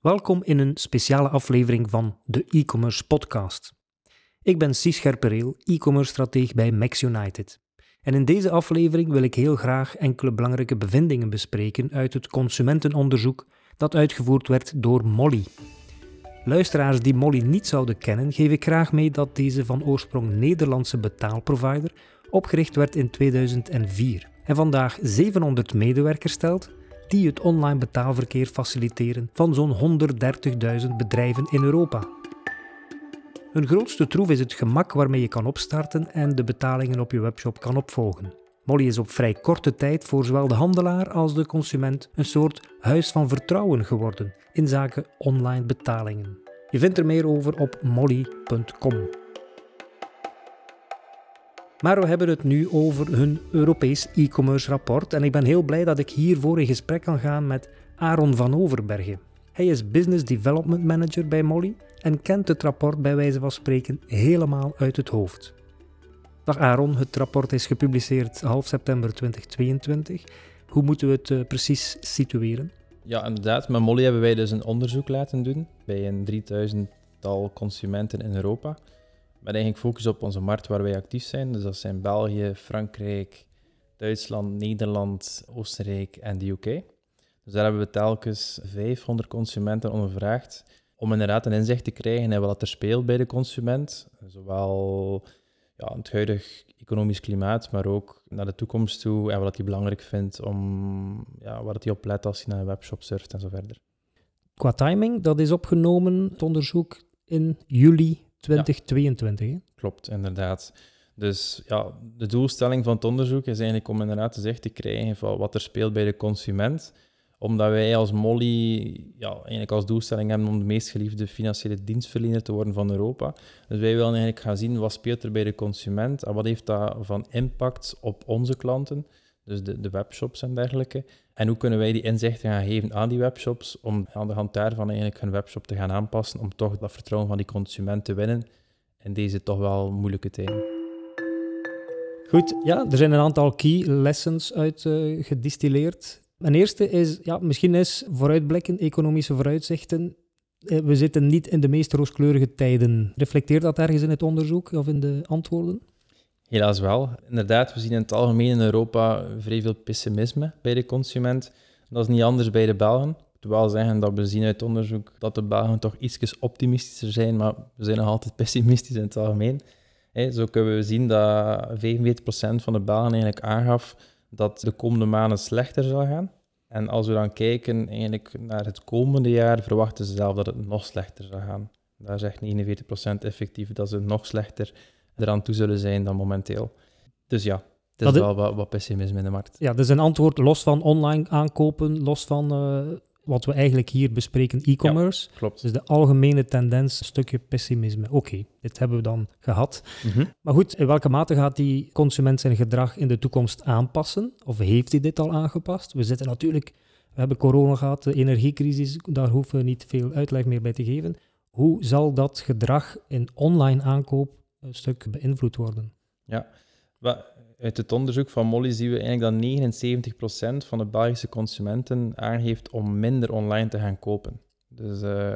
Welkom in een speciale aflevering van de e-commerce podcast. Ik ben Cies Scherpereel, e-commerce strateeg bij Max United. En in deze aflevering wil ik heel graag enkele belangrijke bevindingen bespreken uit het consumentenonderzoek dat uitgevoerd werd door Molly. Luisteraars die Molly niet zouden kennen, geef ik graag mee dat deze van oorsprong Nederlandse betaalprovider opgericht werd in 2004 en vandaag 700 medewerkers stelt die het online betaalverkeer faciliteren van zo'n 130.000 bedrijven in Europa. Hun grootste troef is het gemak waarmee je kan opstarten en de betalingen op je webshop kan opvolgen. Molly is op vrij korte tijd voor zowel de handelaar als de consument een soort huis van vertrouwen geworden in zaken online betalingen. Je vindt er meer over op molly.com. Maar we hebben het nu over hun Europees e-commerce rapport en ik ben heel blij dat ik hiervoor in gesprek kan gaan met Aaron van Overbergen. Hij is Business Development Manager bij Molly en kent het rapport bij wijze van spreken helemaal uit het hoofd. Dag Aaron, het rapport is gepubliceerd half september 2022. Hoe moeten we het uh, precies situeren? Ja, inderdaad. Met Molly hebben wij dus een onderzoek laten doen bij een 3000-tal consumenten in Europa. Met eigenlijk focus op onze markt waar wij actief zijn. Dus dat zijn België, Frankrijk, Duitsland, Nederland, Oostenrijk en de UK. Dus daar hebben we telkens 500 consumenten ondervraagd om inderdaad een inzicht te krijgen in wat er speelt bij de consument. Zowel ja, het huidige economisch klimaat, maar ook naar de toekomst toe en wat hij belangrijk vindt om ja, wat hij op let als hij naar een webshop surft en zo verder. Qua timing, dat is opgenomen, het onderzoek in juli 2022. klopt, inderdaad. Dus ja, de doelstelling van het onderzoek is eigenlijk om inderdaad te zeggen te krijgen van wat er speelt bij de consument omdat wij als Molly ja, eigenlijk als doelstelling hebben om de meest geliefde financiële dienstverlener te worden van Europa. Dus wij willen eigenlijk gaan zien wat speelt er bij de consument en wat heeft dat van impact op onze klanten, dus de, de webshops en dergelijke. En hoe kunnen wij die inzichten gaan geven aan die webshops om aan de hand daarvan eigenlijk hun webshop te gaan aanpassen om toch dat vertrouwen van die consument te winnen in deze toch wel moeilijke tijden. Goed, ja, er zijn een aantal key lessons uit uh, gedistilleerd. Mijn eerste is, ja, misschien is vooruitblikken, economische vooruitzichten. Eh, we zitten niet in de meest rooskleurige tijden. Reflecteert dat ergens in het onderzoek of in de antwoorden? Helaas wel. Inderdaad, we zien in het algemeen in Europa vrij veel pessimisme bij de consument. Dat is niet anders bij de Belgen. Ik zeggen dat we zien uit onderzoek dat de Belgen toch iets optimistischer zijn, maar we zijn nog altijd pessimistisch in het algemeen. zo kunnen we zien dat 45% van de Belgen eigenlijk aangaf dat de komende maanden slechter zal gaan. En als we dan kijken eigenlijk naar het komende jaar, verwachten ze zelf dat het nog slechter zal gaan. Daar zegt 49% effectief dat ze nog slechter eraan toe zullen zijn dan momenteel. Dus ja, het is wel wat, wat, pessimisme in de markt. Ja, dus een antwoord los van online aankopen, los van uh, wat we eigenlijk hier bespreken, e-commerce. klopt. Dus de algemene tendens, een stukje pessimisme. Oké, dit hebben we dan gehad. Mhm. Maar goed, in welke mate gaat die consument zijn gedrag in de toekomst aanpassen? Of heeft hij dit al aangepast? We zitten natuurlijk, we hebben corona gehad, de energiecrisis, daar hoeven we niet veel uitleg meer bij te geven. Hoe zal dat gedrag in online aankoop stuk beïnvloed worden? Ja, uit het onderzoek van Molly zien we eigenlijk dat 79% van de Belgische consumenten aangeeft om minder online te gaan kopen. Dus uh,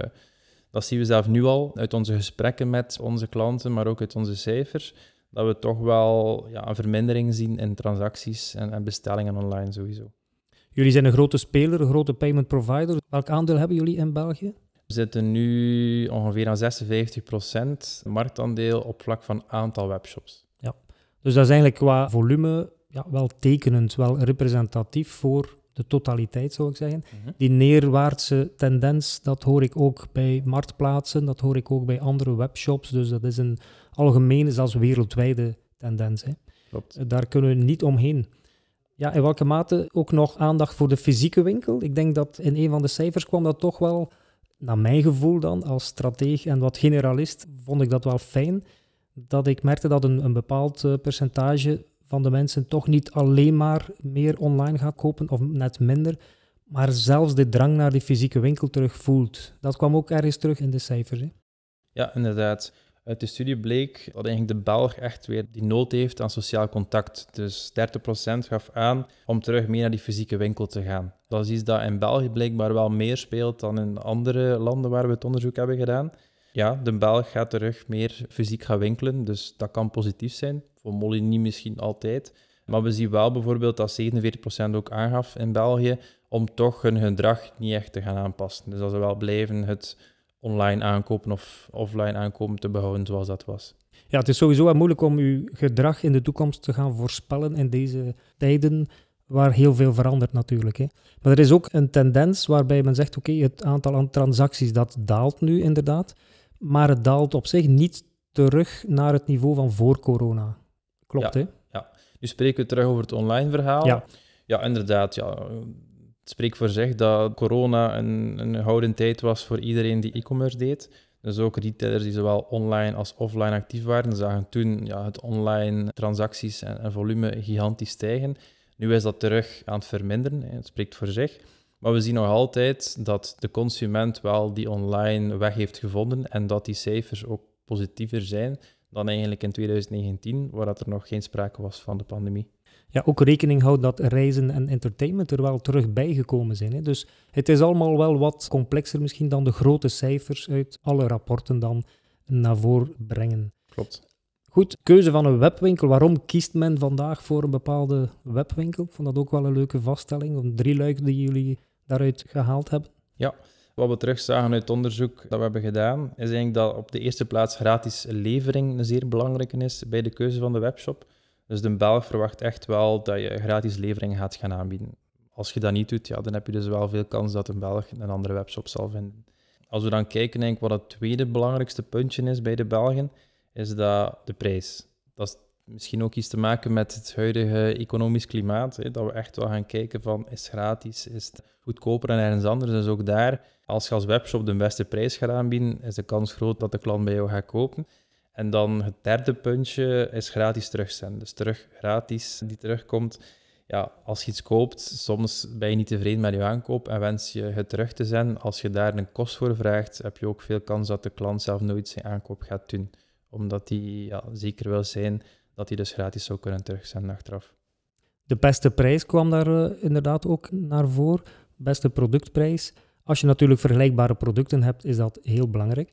dat zien we zelf nu al uit onze gesprekken met onze klanten, maar ook uit onze cijfers, dat we toch wel ja, een vermindering zien in transacties en, en bestellingen online sowieso. Jullie zijn een grote speler, een grote payment provider. Welk aandeel hebben jullie in België? We zitten nu ongeveer aan 56% marktaandeel op vlak van aantal webshops. Dus dat is eigenlijk qua volume ja, wel tekenend, wel representatief voor de totaliteit, zou ik zeggen. Mhm. Die neerwaartse tendens, dat hoor ik ook bij marktplaatsen, dat hoor ik ook bij andere webshops. Dus dat is een algemene, zelfs wereldwijde tendens. Hè. Klopt. Daar kunnen we niet omheen. Ja, in welke mate ook nog aandacht voor de fysieke winkel? Ik denk dat in een van de cijfers kwam dat toch wel, naar mijn gevoel dan, als strateeg en wat generalist, vond ik dat wel fijn dat ik merkte dat een, een bepaald eh, percentage van de mensen toch niet alleen maar meer online gaat kopen of net minder, maar zelfs de drang naar die fysieke winkel terug voelt. Dat kwam ook ergens terug in de cijfers. Hè? Ja, inderdaad. Uit de studie bleek dat eigenlijk de Belg echt weer die nood heeft aan sociaal contact. Dus 30% gaf aan om terug meer naar die fysieke winkel te gaan. Dat is iets dat in België blijkbaar wel meer speelt dan in andere landen waar we het onderzoek hebben gedaan. Ja, de Belg gaat terug meer fysiek gaan winkelen, dus dat kan positief zijn. Voor Molly niet misschien altijd. Maar we zien wel bijvoorbeeld dat 47% ook aangaf in België om toch hun gedrag niet echt te gaan aanpassen. Dus dat ze wel blijven het online aankopen of offline aankopen te behouden zoals dat was. Ja, het is sowieso wel moeilijk om uw gedrag in de toekomst te gaan voorspellen in deze tijden waar heel veel verandert natuurlijk. Hè. Maar er is ook een tendens waarbij men zegt, oké, het aantal aan transacties dat daalt nu inderdaad, maar het daalt op zich niet terug naar het niveau van voor corona. Klopt, ja, hè? Ja. Nu spreken we terug over het online verhaal. Ja. Ja, inderdaad. Ja. Het spreekt voor zich dat corona een, een gouden tijd was voor iedereen die e-commerce deed. Dus ook retailers die zowel online als offline actief waren, zagen toen ja, het online transacties en, en volume gigantisch stijgen. Nu is dat terug aan het verminderen, het spreekt voor zich. Maar we zien nog altijd dat de consument wel die online weg heeft gevonden en dat die cijfers ook positiever zijn dan eigenlijk in 2019, waar dat er nog geen sprake was van de pandemie. Ja, ook rekening houden dat reizen en entertainment er wel terug bijgekomen zijn. Hè. Dus het is allemaal wel wat complexer misschien dan de grote cijfers uit alle rapporten dan naar voren brengen. Klopt. Goed, keuze van een webwinkel. Waarom kiest men vandaag voor een bepaalde webwinkel? Ik vond dat ook wel een leuke vaststelling, een drieluik die jullie daaruit gehaald hebben. Ja, wat we terugzagen uit het onderzoek dat we hebben gedaan, is eigenlijk dat op de eerste plaats gratis levering een zeer belangrijke is bij de keuze van de webshop. Dus de Belg verwacht echt wel dat je gratis levering gaat gaan aanbieden. Als je dat niet doet, ja, dan heb je dus wel veel kans dat een Belg een andere webshop zal vinden. Als we dan kijken denk, wat het tweede belangrijkste puntje is bij de Belgen, is dat de prijs. Dat is misschien ook iets te maken met het huidige economisch klimaat. Hè, dat we echt wel gaan kijken van, is gratis, is het goedkoper dan ergens anders? Dus ook daar, als je als webshop de beste prijs gaat aanbieden, is de kans groot dat de klant bij jou gaat kopen. En dan het derde puntje is gratis terugzenden. Dus terug gratis die terugkomt. Ja, als je iets koopt, soms ben je niet tevreden met je aankoop en wens je het terug te zenden. Als je daar een kost voor vraagt, heb je ook veel kans dat de klant zelf nooit zijn aankoop gaat doen. Omdat hij ja, zeker wil zijn dat hij dus gratis zou kunnen terugzenden achteraf. De beste prijs kwam daar uh, inderdaad ook naar voren. Beste productprijs. Als je natuurlijk vergelijkbare producten hebt, is dat heel belangrijk.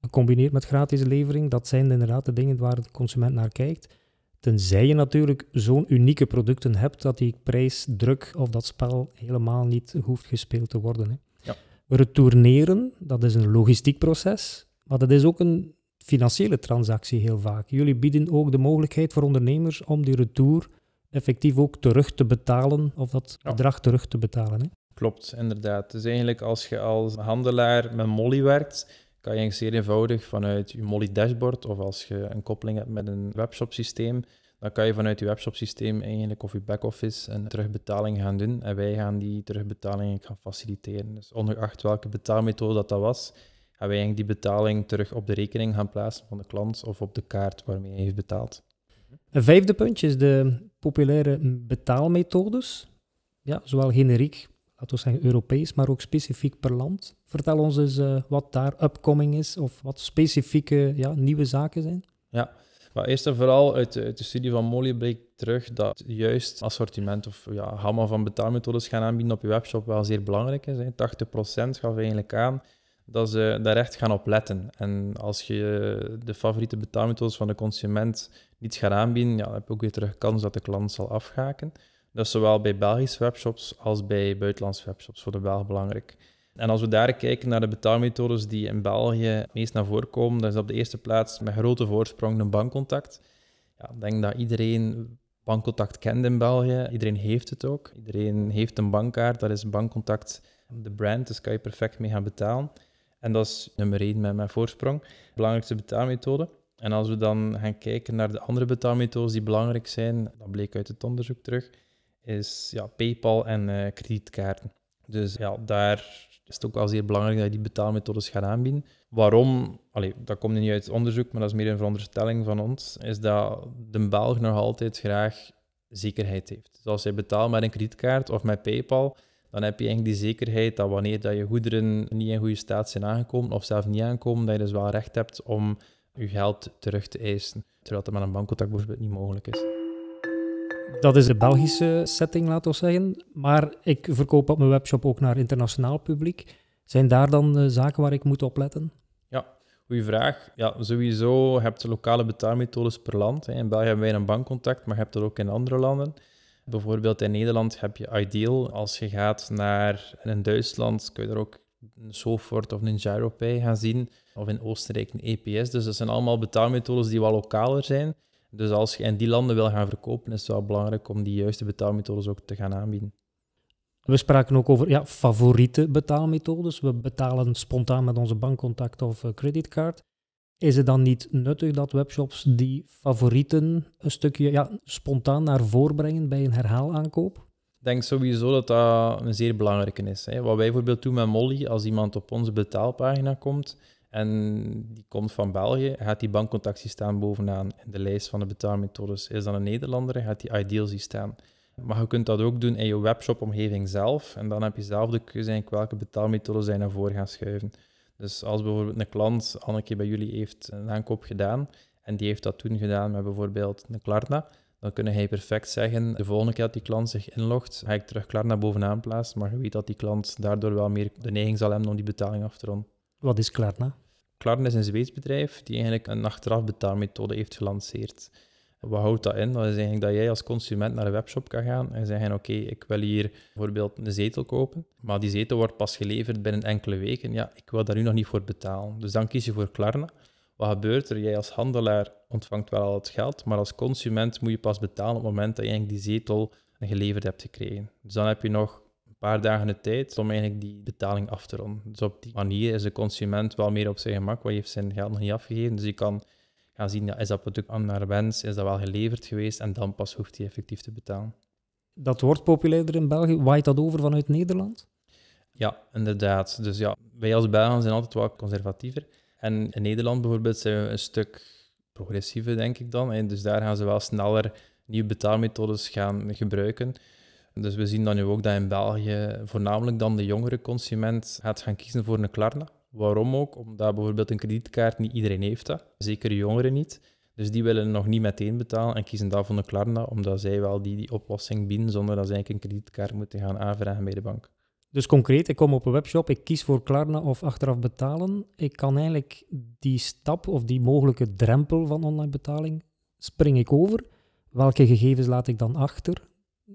Gecombineerd met gratis levering, dat zijn inderdaad de dingen waar de consument naar kijkt. Tenzij je natuurlijk zo'n unieke producten hebt dat die prijsdruk of dat spel helemaal niet hoeft gespeeld te worden. Hè. Ja. Retourneren, dat is een logistiek proces, maar dat is ook een financiële transactie heel vaak. Jullie bieden ook de mogelijkheid voor ondernemers om die retour effectief ook terug te betalen, of dat Ja. bedrag terug te betalen. Hè? Klopt, inderdaad. Dus eigenlijk als je als handelaar met Molly werkt, kan je eigenlijk zeer eenvoudig vanuit je Molly dashboard, of als je een koppeling hebt met een webshop systeem, dan kan je vanuit je webshop systeem eigenlijk of je back-office een terugbetaling gaan doen. En wij gaan die terugbetaling gaan faciliteren. Dus ongeacht welke betaalmethode dat, dat was, gaan wij eigenlijk die betaling terug op de rekening gaan plaatsen van de klant of op de kaart waarmee hij heeft betaald. Een vijfde puntje is de populaire betaalmethodes. Ja, zowel generiek, laten we zeggen Europees, maar ook specifiek per land. Vertel ons eens eh, wat daar upcoming is of wat specifieke ja, nieuwe zaken zijn. Maar eerst en vooral uit de, uit de studie van Molly bleek terug dat juist assortiment of ja, gamma van betaalmethodes gaan aanbieden op je webshop wel zeer belangrijk is. Hè. 80% gaf eigenlijk aan dat ze daar echt gaan op letten. En als je de favoriete betaalmethodes van de consument niet gaat aanbieden, ja, dan heb je ook weer terug kans dat de klant zal afhaken. Dat is zowel bij Belgische webshops als bij buitenlandse webshops voor de Belg belangrijk. En als we daar kijken naar de betaalmethodes die in België het meest naar voren komen, dan is op de eerste plaats met grote voorsprong een bankcontact. Ja, ik denk dat iedereen bankcontact kent in België. Iedereen heeft het ook. Iedereen heeft een bankkaart. Dat is bankcontact de brand, dus kan je perfect mee gaan betalen. En dat is nummer één met mijn voorsprong. Belangrijkste betaalmethode. En als we dan gaan kijken naar de andere betaalmethodes die belangrijk zijn, dat bleek uit het onderzoek terug, is ja, PayPal en eh, kredietkaarten. Dus ja, daar is het ook wel zeer belangrijk dat je die betaalmethodes gaat aanbieden. Waarom? Allee, dat komt niet uit onderzoek, maar dat is meer een veronderstelling van ons, is dat de Belg nog altijd graag zekerheid heeft. Dus als je betaalt met een kredietkaart of met PayPal, dan heb je eigenlijk die zekerheid dat wanneer dat je goederen niet in goede staat zijn aangekomen of zelf niet aankomen, dat je dus wel recht hebt om je geld terug te eisen, terwijl dat met een bankcontact bijvoorbeeld niet mogelijk is. Dat is de Belgische setting, laten we zeggen. Maar ik verkoop op mijn webshop ook naar internationaal publiek. Zijn daar dan uh, zaken waar ik moet opletten? Ja, goede vraag. Ja, sowieso heb je lokale betaalmethodes per land. In België hebben wij een bankcontact, maar je hebt dat ook in andere landen. Bijvoorbeeld in Nederland heb je Ideal. Als je gaat naar in Duitsland, kun je er ook een Sofort of een GiroPay gaan zien. Of in Oostenrijk een EPS. Dus dat zijn allemaal betaalmethodes die wel lokaler zijn. Dus als je in die landen wil gaan verkopen, is het wel belangrijk om die juiste betaalmethodes ook te gaan aanbieden. We spraken ook over ja, favoriete betaalmethodes. We betalen spontaan met onze bankcontact of uh, creditcard. Is het dan niet nuttig dat webshops die favorieten een stukje ja, spontaan naar voren brengen bij een herhaalaankoop? Ik denk sowieso dat dat een zeer belangrijke is. Hè. Wat wij bijvoorbeeld doen met Molly, als iemand op onze betaalpagina komt en die komt van België, gaat die bankcontactie staan bovenaan in de lijst van de betaalmethodes. Is dan een Nederlander, gaat die Ideal staan. Maar je kunt dat ook doen in je webshop-omgeving zelf. En dan heb je zelf de keuze welke betaalmethode zij naar voren gaan schuiven. Dus als bijvoorbeeld een klant al een keer bij jullie heeft een aankoop gedaan en die heeft dat toen gedaan met bijvoorbeeld een Klarna, dan kun je perfect zeggen, de volgende keer dat die klant zich inlogt, ga ik terug Klarna bovenaan plaatsen, maar je weet dat die klant daardoor wel meer de neiging zal hebben om die betaling af te ronden. Wat is Klarna? Klarna is een Zweeds bedrijf die eigenlijk een achteraf betaalmethode heeft gelanceerd. Wat houdt dat in? Dat is eigenlijk dat jij als consument naar een webshop kan gaan en zeggen: Oké, ik wil hier bijvoorbeeld een zetel kopen, maar die zetel wordt pas geleverd binnen enkele weken. Ja, ik wil daar nu nog niet voor betalen. Dus dan kies je voor Klarna. Wat gebeurt er? Jij als handelaar ontvangt wel al het geld, maar als consument moet je pas betalen op het moment dat je eigenlijk die zetel geleverd hebt gekregen. Dus dan heb je nog paar dagen de tijd om eigenlijk die betaling af te ronden. Dus op die manier is de consument wel meer op zijn gemak, want hij heeft zijn geld nog niet afgegeven. Dus je kan gaan zien, ja, is dat product aan naar wens, is dat wel geleverd geweest en dan pas hoeft hij effectief te betalen. Dat wordt populairder in België. Waait dat over vanuit Nederland? Ja, inderdaad. Dus ja, wij als Belgen zijn altijd wat conservatiever. En in Nederland bijvoorbeeld zijn we een stuk progressiever, denk ik dan. En dus daar gaan ze wel sneller nieuwe betaalmethodes gaan gebruiken. Dus we zien dan nu ook dat in België voornamelijk dan de jongere consument gaat gaan kiezen voor een Klarna. Waarom ook? Omdat bijvoorbeeld een kredietkaart niet iedereen heeft dat, zeker jongeren niet. Dus die willen nog niet meteen betalen en kiezen daarvoor een Klarna, omdat zij wel die, die oplossing bieden zonder dat ze eigenlijk een kredietkaart moeten gaan aanvragen bij de bank. Dus concreet, ik kom op een webshop, ik kies voor Klarna of achteraf betalen. Ik kan eigenlijk die stap of die mogelijke drempel van online betaling spring ik over. Welke gegevens laat ik dan achter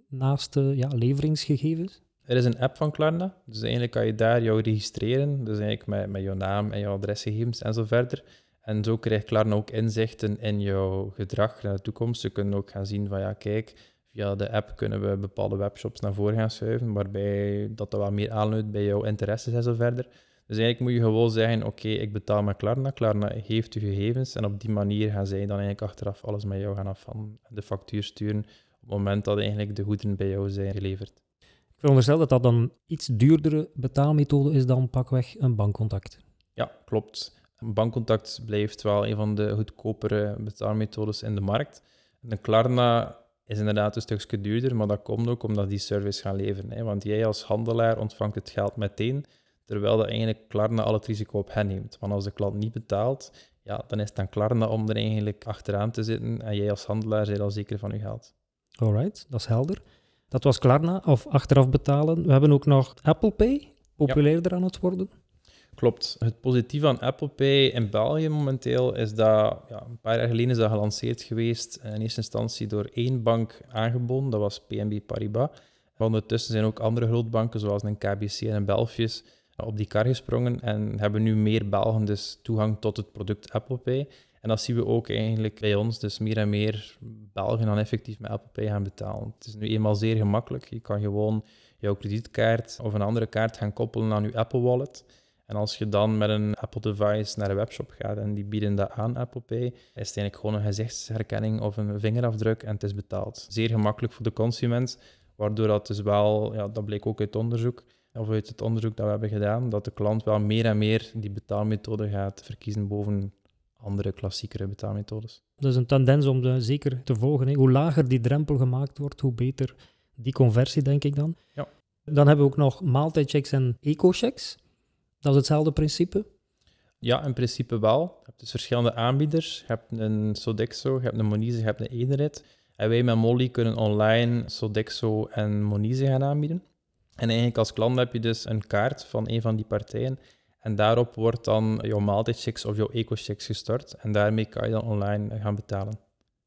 naast de ja, leveringsgegevens? Er is een app van Klarna, dus eigenlijk kan je daar jou registreren, dus eigenlijk met, met jouw naam en jouw adresgegevens en zo verder. En zo krijgt Klarna ook inzichten in jouw gedrag naar de toekomst. Ze kunnen ook gaan zien van, ja, kijk, via de app kunnen we bepaalde webshops naar voren gaan schuiven, waarbij dat wel meer aanleunt bij jouw interesses en zo verder. Dus eigenlijk moet je gewoon zeggen, oké, ik betaal met Klarna, Klarna geeft je gegevens en op die manier gaan zij dan eigenlijk achteraf alles met jou gaan afhandelen en de factuur sturen het moment dat eigenlijk de goederen bij jou zijn geleverd. Ik veronderstel dat dat dan iets duurdere betaalmethode is dan pakweg een bankcontact. Ja, klopt. Een bankcontact blijft wel een van de goedkopere betaalmethodes in de markt. De Klarna is inderdaad een stukje duurder, maar dat komt ook omdat die service gaan leveren. Hè. Want jij als handelaar ontvangt het geld meteen, terwijl dat eigenlijk Klarna al het risico op hen neemt. Want als de klant niet betaalt, ja, dan is het dan Klarna om er eigenlijk achteraan te zitten en jij als handelaar bent al zeker van je geld. Alright, dat is helder. Dat was Klarna, of achteraf betalen. We hebben ook nog Apple Pay, populairder aan het worden. Klopt. Het positieve aan Apple Pay in België momenteel is dat ja, een paar jaar geleden is dat gelanceerd geweest. In eerste instantie door één bank aangeboden, dat was PNB Paribas. Ondertussen zijn ook andere grootbanken, zoals een KBC en een Belfius, op die kar gesprongen en hebben nu meer Belgen dus toegang tot het product Apple Pay. En dat zien we ook eigenlijk bij ons. Dus meer en meer Belgen dan effectief met Apple Pay gaan betalen. Het is nu eenmaal zeer gemakkelijk. Je kan gewoon jouw kredietkaart of een andere kaart gaan koppelen aan je Apple Wallet. En als je dan met een Apple device naar een webshop gaat en die bieden dat aan Apple Pay, is het eigenlijk gewoon een gezichtsherkenning of een vingerafdruk en het is betaald. Zeer gemakkelijk voor de consument, waardoor dat dus wel, ja, dat bleek ook uit onderzoek, of uit het onderzoek dat we hebben gedaan, dat de klant wel meer en meer die betaalmethode gaat verkiezen boven andere klassiekere betaalmethodes. Dat is een tendens om de, zeker te volgen. Hè. Hoe lager die drempel gemaakt wordt, hoe beter die conversie, denk ik dan. Ja. Dan hebben we ook nog maaltijdchecks en eco-checks. Dat is hetzelfde principe. Ja, in principe wel. Je hebt dus verschillende aanbieders. Je hebt een Sodexo, je hebt een Monize, je hebt een Enerit. En wij met Molly kunnen online Sodexo en Monize gaan aanbieden. En eigenlijk als klant heb je dus een kaart van een van die partijen. En daarop wordt dan jouw maaltijdchecks of jouw eco-checks gestort. En daarmee kan je dan online gaan betalen.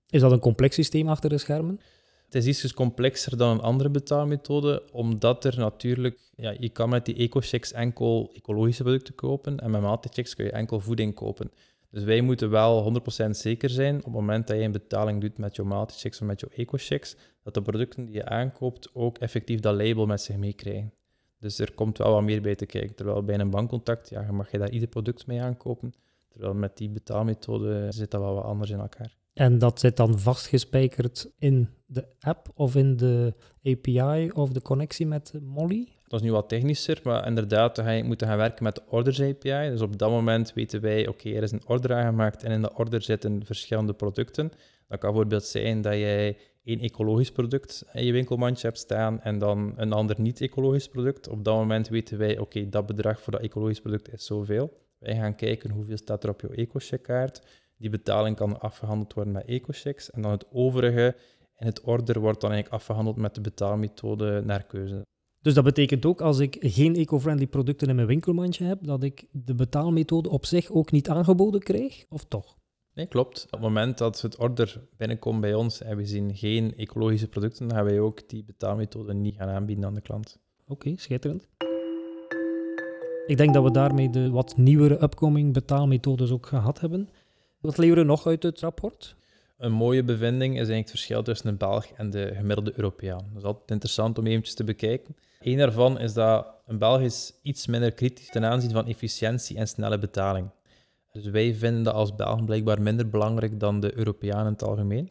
Is dat een complex systeem achter de schermen? Het is iets complexer dan een andere betaalmethode, omdat er natuurlijk, ja, je kan met die eco-checks enkel ecologische producten kopen en met maaltijdchecks kun je enkel voeding kopen. Dus wij moeten wel 100% zeker zijn op het moment dat je een betaling doet met jouw maaltijdchecks of met jouw eco-checks, dat de producten die je aankoopt ook effectief dat label met zich meekrijgen. Dus er komt wel wat meer bij te kijken. Terwijl bij een bankcontact, ja, mag je daar ieder product mee aankopen. Terwijl met die betaalmethode zit dat wel wat anders in elkaar. En dat zit dan vastgespijkerd in de app of in de API of de connectie met Molly? Dat is nu wat technischer, maar inderdaad, dan ga je moeten gaan werken met de Orders API. Dus op dat moment weten wij, oké, er is een order aangemaakt en in de order zitten verschillende producten. Dat kan bijvoorbeeld zijn dat jij één ecologisch product in je winkelmandje hebt staan en dan een ander niet-ecologisch product. Op dat moment weten wij, oké, dat bedrag voor dat ecologisch product is zoveel. Wij gaan kijken hoeveel staat er op je eco-checkkaart. Die betaling kan afgehandeld worden met eco-checks. En dan het overige in het order wordt dan eigenlijk afgehandeld met de betaalmethode naar keuze. Dus dat betekent ook als ik geen eco-friendly producten in mijn winkelmandje heb, dat ik de betaalmethode op zich ook niet aangeboden krijg, of toch? Nee, klopt. Op het moment dat het order binnenkomt bij ons en we zien geen ecologische producten, dan gaan wij ook die betaalmethode niet gaan aanbieden aan de klant. Oké, schitterend. Ik denk dat we daarmee de wat nieuwere upcoming betaalmethodes ook gehad hebben. Wat leren we nog uit het rapport? Een mooie bevinding is eigenlijk het verschil tussen een Belg en de gemiddelde Europeaan. Dat is altijd interessant om eventjes te bekijken. Eén daarvan is dat een Belg is iets minder kritisch ten aanzien van efficiëntie en snelle betaling. Dus wij vinden dat als Belgen blijkbaar minder belangrijk dan de Europeanen in het algemeen.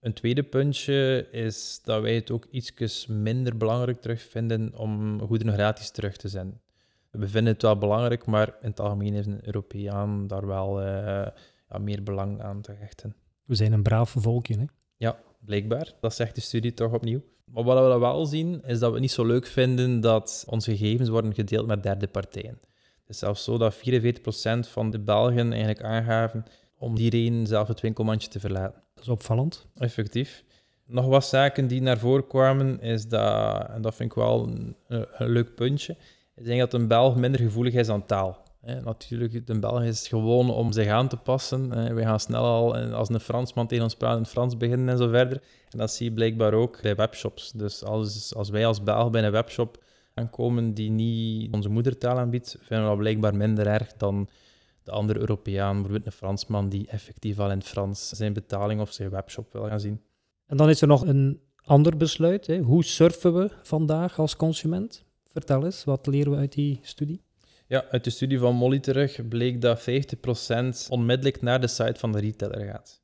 Een tweede puntje is dat wij het ook iets minder belangrijk terugvinden om goederen gratis terug te zenden. We vinden het wel belangrijk, maar in het algemeen is een Europeaan daar wel uh, ja, meer belang aan te hechten. We zijn een braaf volkje, hè? Ja, blijkbaar. Dat zegt de studie toch opnieuw. Maar wat we wel zien, is dat we niet zo leuk vinden dat onze gegevens worden gedeeld met derde partijen. Is zelfs zo dat 44% van de Belgen eigenlijk aangaven om die reden zelf het winkelmandje te verlaten. Dat is opvallend. Effectief. Nog wat zaken die naar voren kwamen, is dat, en dat vind ik wel een, een leuk puntje, is denk dat een Belg minder gevoelig is aan taal. natuurlijk, de Belg is gewoon om zich aan te passen. we gaan snel al, als een Fransman tegen ons praat in het Frans beginnen en zo verder. En dat zie je blijkbaar ook bij webshops. Dus als, als wij als Belg bij een webshop aankomen die niet onze moedertaal aanbiedt, vinden we dat blijkbaar minder erg dan de andere Europeaan, bijvoorbeeld een Fransman die effectief al in het Frans zijn betaling of zijn webshop wil gaan zien. En dan is er nog een ander besluit. Hè. Hoe surfen we vandaag als consument? Vertel eens, wat leren we uit die studie? Ja, uit de studie van Molly terug bleek dat 50% onmiddellijk naar de site van de retailer gaat.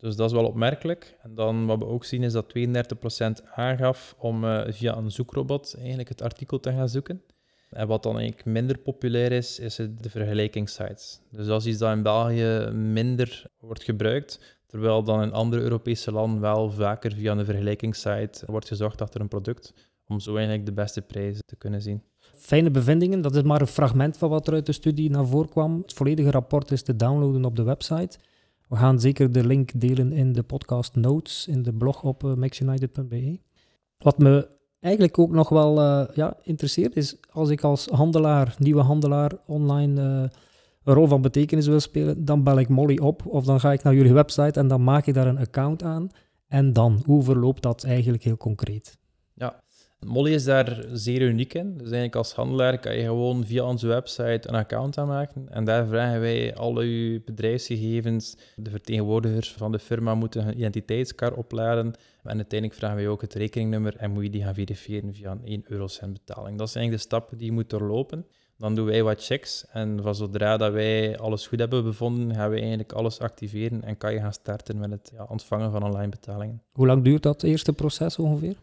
Dus dat is wel opmerkelijk. En dan wat we ook zien is dat 32% aangaf om uh, via een zoekrobot eigenlijk het artikel te gaan zoeken. En wat dan eigenlijk minder populair is, is de vergelijkingssites. Dus dat is iets dat in België minder wordt gebruikt, terwijl dan in andere Europese landen wel vaker via een vergelijkingssite wordt gezocht achter een product om zo eigenlijk de beste prijzen te kunnen zien. Fijne bevindingen, dat is maar een fragment van wat er uit de studie naar voren kwam. Het volledige rapport is te downloaden op de website. We gaan zeker de link delen in de podcast notes, in de blog op uh, maxunited.be. Wat me eigenlijk ook nog wel uh, ja, interesseert is, als ik als handelaar, nieuwe handelaar, online uh, een rol van betekenis wil spelen, dan bel ik Molly op of dan ga ik naar jullie website en dan maak ik daar een account aan. En dan, hoe verloopt dat eigenlijk heel concreet? Ja, Molly is daar zeer uniek in. Dus eigenlijk als handelaar kan je gewoon via onze website een account aanmaken. En daar vragen wij al uw bedrijfsgegevens. De vertegenwoordigers van de firma moeten hun identiteitskaart opladen. En uiteindelijk vragen wij ook het rekeningnummer en moet je die gaan verifiëren via een 1 eurocent betaling. Dat zijn eigenlijk de stappen die je moet doorlopen. Dan doen wij wat checks en van zodra dat wij alles goed hebben bevonden, gaan we eigenlijk alles activeren en kan je gaan starten met het ontvangen van online betalingen. Hoe lang duurt dat eerste proces ongeveer?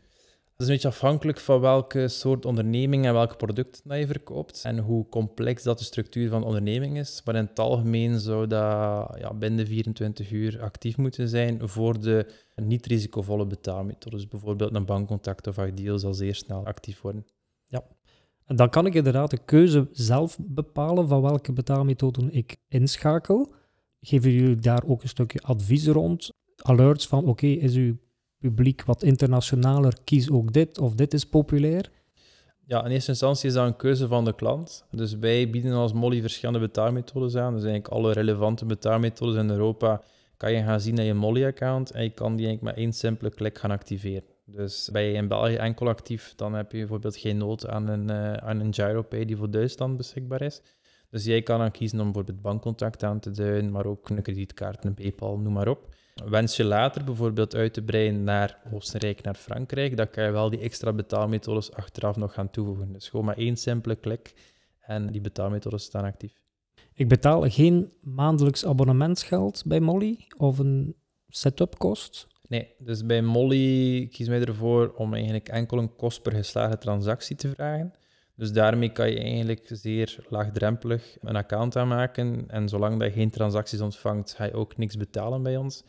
Dat is een beetje afhankelijk van welke soort onderneming en welke producten dat je verkoopt en hoe complex dat de structuur van de onderneming is. Maar in het algemeen zou dat ja, binnen 24 uur actief moeten zijn voor de niet-risicovolle betaalmethodes. Dus bijvoorbeeld een bankcontact of Ideal zal zeer snel actief worden. Ja. En dan kan ik inderdaad de keuze zelf bepalen van welke betaalmethode ik inschakel. Geven jullie daar ook een stukje advies rond? Alerts van oké, is uw publiek wat internationaler, kies ook dit of dit is populair. Ja, in eerste instantie is dat een keuze van de klant. Dus wij bieden als Molly verschillende betaalmethodes aan. Dus eigenlijk alle relevante betaalmethodes in Europa kan je gaan zien naar je Molly-account en je kan die eigenlijk met één simpele klik gaan activeren. Dus ben je in België enkel actief, dan heb je bijvoorbeeld geen nood aan een, uh, aan een GiroPay die voor Duitsland beschikbaar is. Dus jij kan dan kiezen om bijvoorbeeld bankcontact aan te duiden, maar ook een kredietkaart, een PayPal, noem maar op. Wens je later bijvoorbeeld uit te breiden naar Oostenrijk, naar Frankrijk, dan kan je wel die extra betaalmethodes achteraf nog gaan toevoegen. Dus gewoon maar één simpele klik en die betaalmethodes staan actief. Ik betaal geen maandelijks abonnementsgeld bij Molly of een setup kost. Nee, dus bij Molly kies wij ervoor om eigenlijk enkel een kost per geslaagde transactie te vragen. Dus daarmee kan je eigenlijk zeer laagdrempelig een account aanmaken. En zolang dat je geen transacties ontvangt, ga je ook niks betalen bij ons.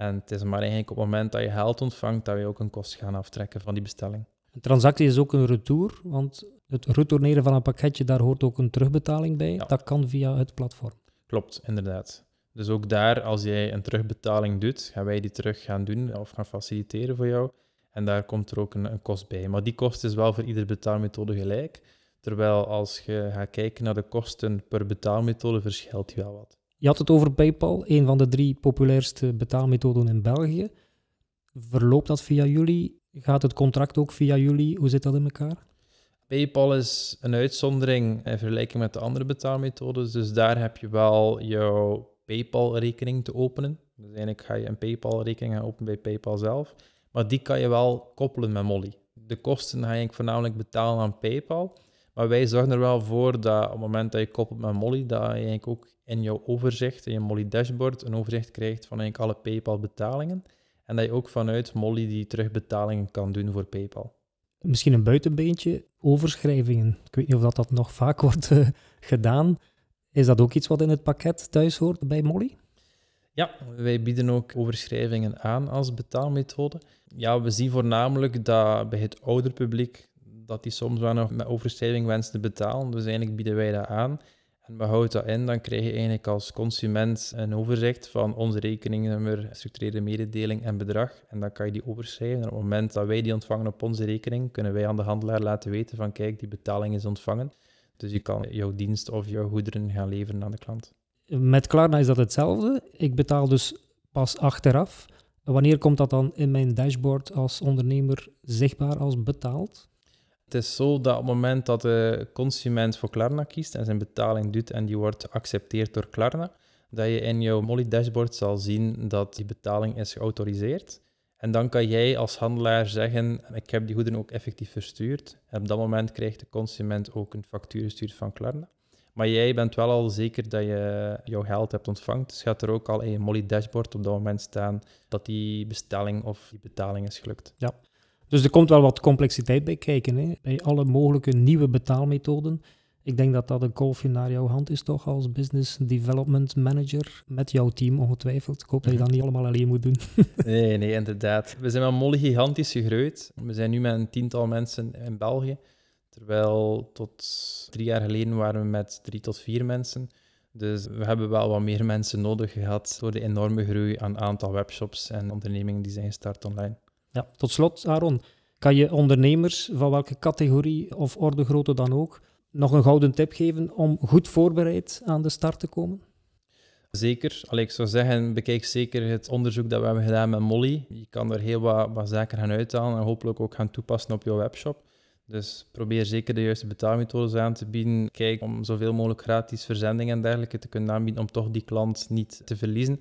En het is maar eigenlijk op het moment dat je geld ontvangt, dat we ook een kost gaan aftrekken van die bestelling. Een transactie is ook een retour, want het retourneren van een pakketje, daar hoort ook een terugbetaling bij. Dat kan via het platform. Klopt, inderdaad. Dus ook daar, als jij een terugbetaling doet, gaan wij die terug gaan doen of gaan faciliteren voor jou. En daar komt er ook een, een kost bij. Maar die kost is wel voor iedere betaalmethode gelijk. Terwijl als je gaat kijken naar de kosten per betaalmethode, verschilt die wel wat. Je had het over PayPal, een van de drie populairste betaalmethoden in België. Verloopt dat via jullie? Gaat het contract ook via jullie? Hoe zit dat in elkaar? PayPal is een uitzondering in vergelijking met de andere betaalmethodes. Dus daar heb je wel jouw PayPal-rekening te openen. Dus eigenlijk ga je een PayPal-rekening gaan openen bij PayPal zelf. Maar die kan je wel koppelen met Molly. De kosten ga je voornamelijk betalen aan PayPal. Maar wij zorgen er wel voor dat op het moment dat je koppelt met Molly, dat je eigenlijk ook in jouw overzicht, in je Molly dashboard, een overzicht krijgt van eigenlijk alle PayPal betalingen. En dat je ook vanuit Molly die terugbetalingen kan doen voor PayPal. Misschien een buitenbeentje, overschrijvingen. Ik weet niet of dat, dat nog vaak wordt uh, gedaan. Is dat ook iets wat in het pakket thuis hoort bij Molly? Ja, wij bieden ook overschrijvingen aan als betaalmethode. Ja, we zien voornamelijk dat bij het ouder publiek dat die soms wel nog met overschrijving wensen te betalen. Dus eigenlijk bieden wij dat aan. En we houden dat in, dan krijg je eigenlijk als consument een overzicht van onze rekeningnummer, structurele mededeling en bedrag. En dan kan je die overschrijven. En op het moment dat wij die ontvangen op onze rekening, kunnen wij aan de handelaar laten weten van kijk, die betaling is ontvangen. Dus je kan jouw dienst of jouw goederen gaan leveren aan de klant. Met Klarna is dat hetzelfde. Ik betaal dus pas achteraf. Wanneer komt dat dan in mijn dashboard als ondernemer zichtbaar als betaald? Het is zo dat op het moment dat de consument voor Klarna kiest en zijn betaling doet en die wordt geaccepteerd door Klarna, dat je in jouw Molly dashboard zal zien dat die betaling is geautoriseerd. En dan kan jij als handelaar zeggen, ik heb die goederen ook effectief verstuurd. En op dat moment krijgt de consument ook een factuur gestuurd van Klarna. Maar jij bent wel al zeker dat je jouw geld hebt ontvangen. Dus gaat er ook al in je Molly dashboard op dat moment staan dat die bestelling of die betaling is gelukt. Ja, dus er komt wel wat complexiteit bij kijken. Hè? Bij alle mogelijke nieuwe betaalmethoden. Ik denk dat dat een kolfje naar jouw hand is, toch, als business development manager met jouw team ongetwijfeld. Ik hoop dat je dat niet allemaal alleen moet doen. nee, nee, inderdaad. We zijn met Molly gigantisch gegroeid. We zijn nu met een tiental mensen in België. Terwijl tot drie jaar geleden waren we met drie tot vier mensen. Dus we hebben wel wat meer mensen nodig gehad door de enorme groei aan aantal webshops en ondernemingen die zijn gestart online. Ja, tot slot, Aaron, kan je ondernemers van welke categorie of ordegrootte dan ook nog een gouden tip geven om goed voorbereid aan de start te komen? Zeker. Allee, ik zou zeggen, bekijk zeker het onderzoek dat we hebben gedaan met Molly. Je kan er heel wat, wat zaken gaan uithalen en hopelijk ook gaan toepassen op jouw webshop. Dus probeer zeker de juiste betaalmethodes aan te bieden. Kijk om zoveel mogelijk gratis verzendingen en dergelijke te kunnen aanbieden om toch die klant niet te verliezen.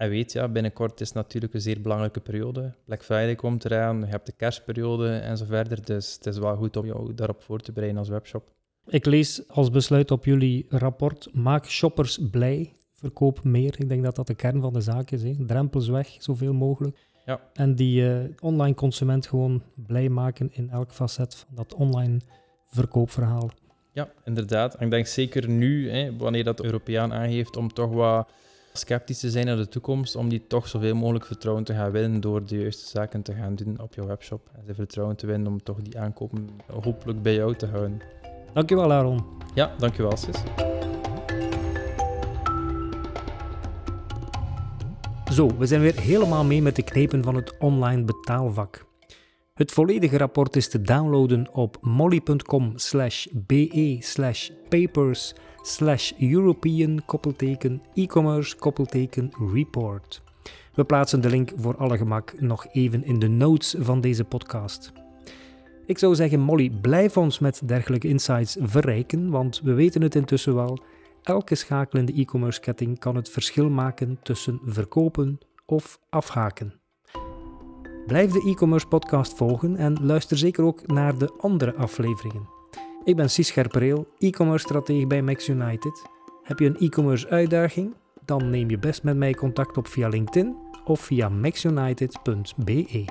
En weet, ja, binnenkort is natuurlijk een zeer belangrijke periode. Black Friday komt eraan, je hebt de kerstperiode en zo verder. Dus het is wel goed om jou daarop voor te bereiden als webshop. Ik lees als besluit op jullie rapport: maak shoppers blij, verkoop meer. Ik denk dat dat de kern van de zaak is. Hè. Drempels weg, zoveel mogelijk. Ja. En die uh, online consument gewoon blij maken in elk facet van dat online verkoopverhaal. Ja, inderdaad. ik denk zeker nu, hè, wanneer dat de Europeaan aangeeft om toch wat sceptisch te zijn naar de toekomst, om die toch zoveel mogelijk vertrouwen te gaan winnen door de juiste zaken te gaan doen op je webshop. En ze vertrouwen te winnen om toch die aankopen hopelijk bij jou te houden. Dankjewel Aaron. Ja, dankjewel Sis. Zo, we zijn weer helemaal mee met de knepen van het online betaalvak. Het volledige rapport is te downloaden op molly.com slash European koppelteken e-commerce koppelteken report. We plaatsen de link voor alle gemak nog even in de notes van deze podcast. Ik zou zeggen, Molly, blijf ons met dergelijke insights verrijken, want we weten het intussen wel. Elke schakel in de e-commerce ketting kan het verschil maken tussen verkopen of afhaken. Blijf de e-commerce podcast volgen en luister zeker ook naar de andere afleveringen. Ik ben Cies Scherpereel, e-commerce stratege bij Max United. Heb je een e-commerce uitdaging? Dan neem je best met mij contact op via LinkedIn of via maxunited.be.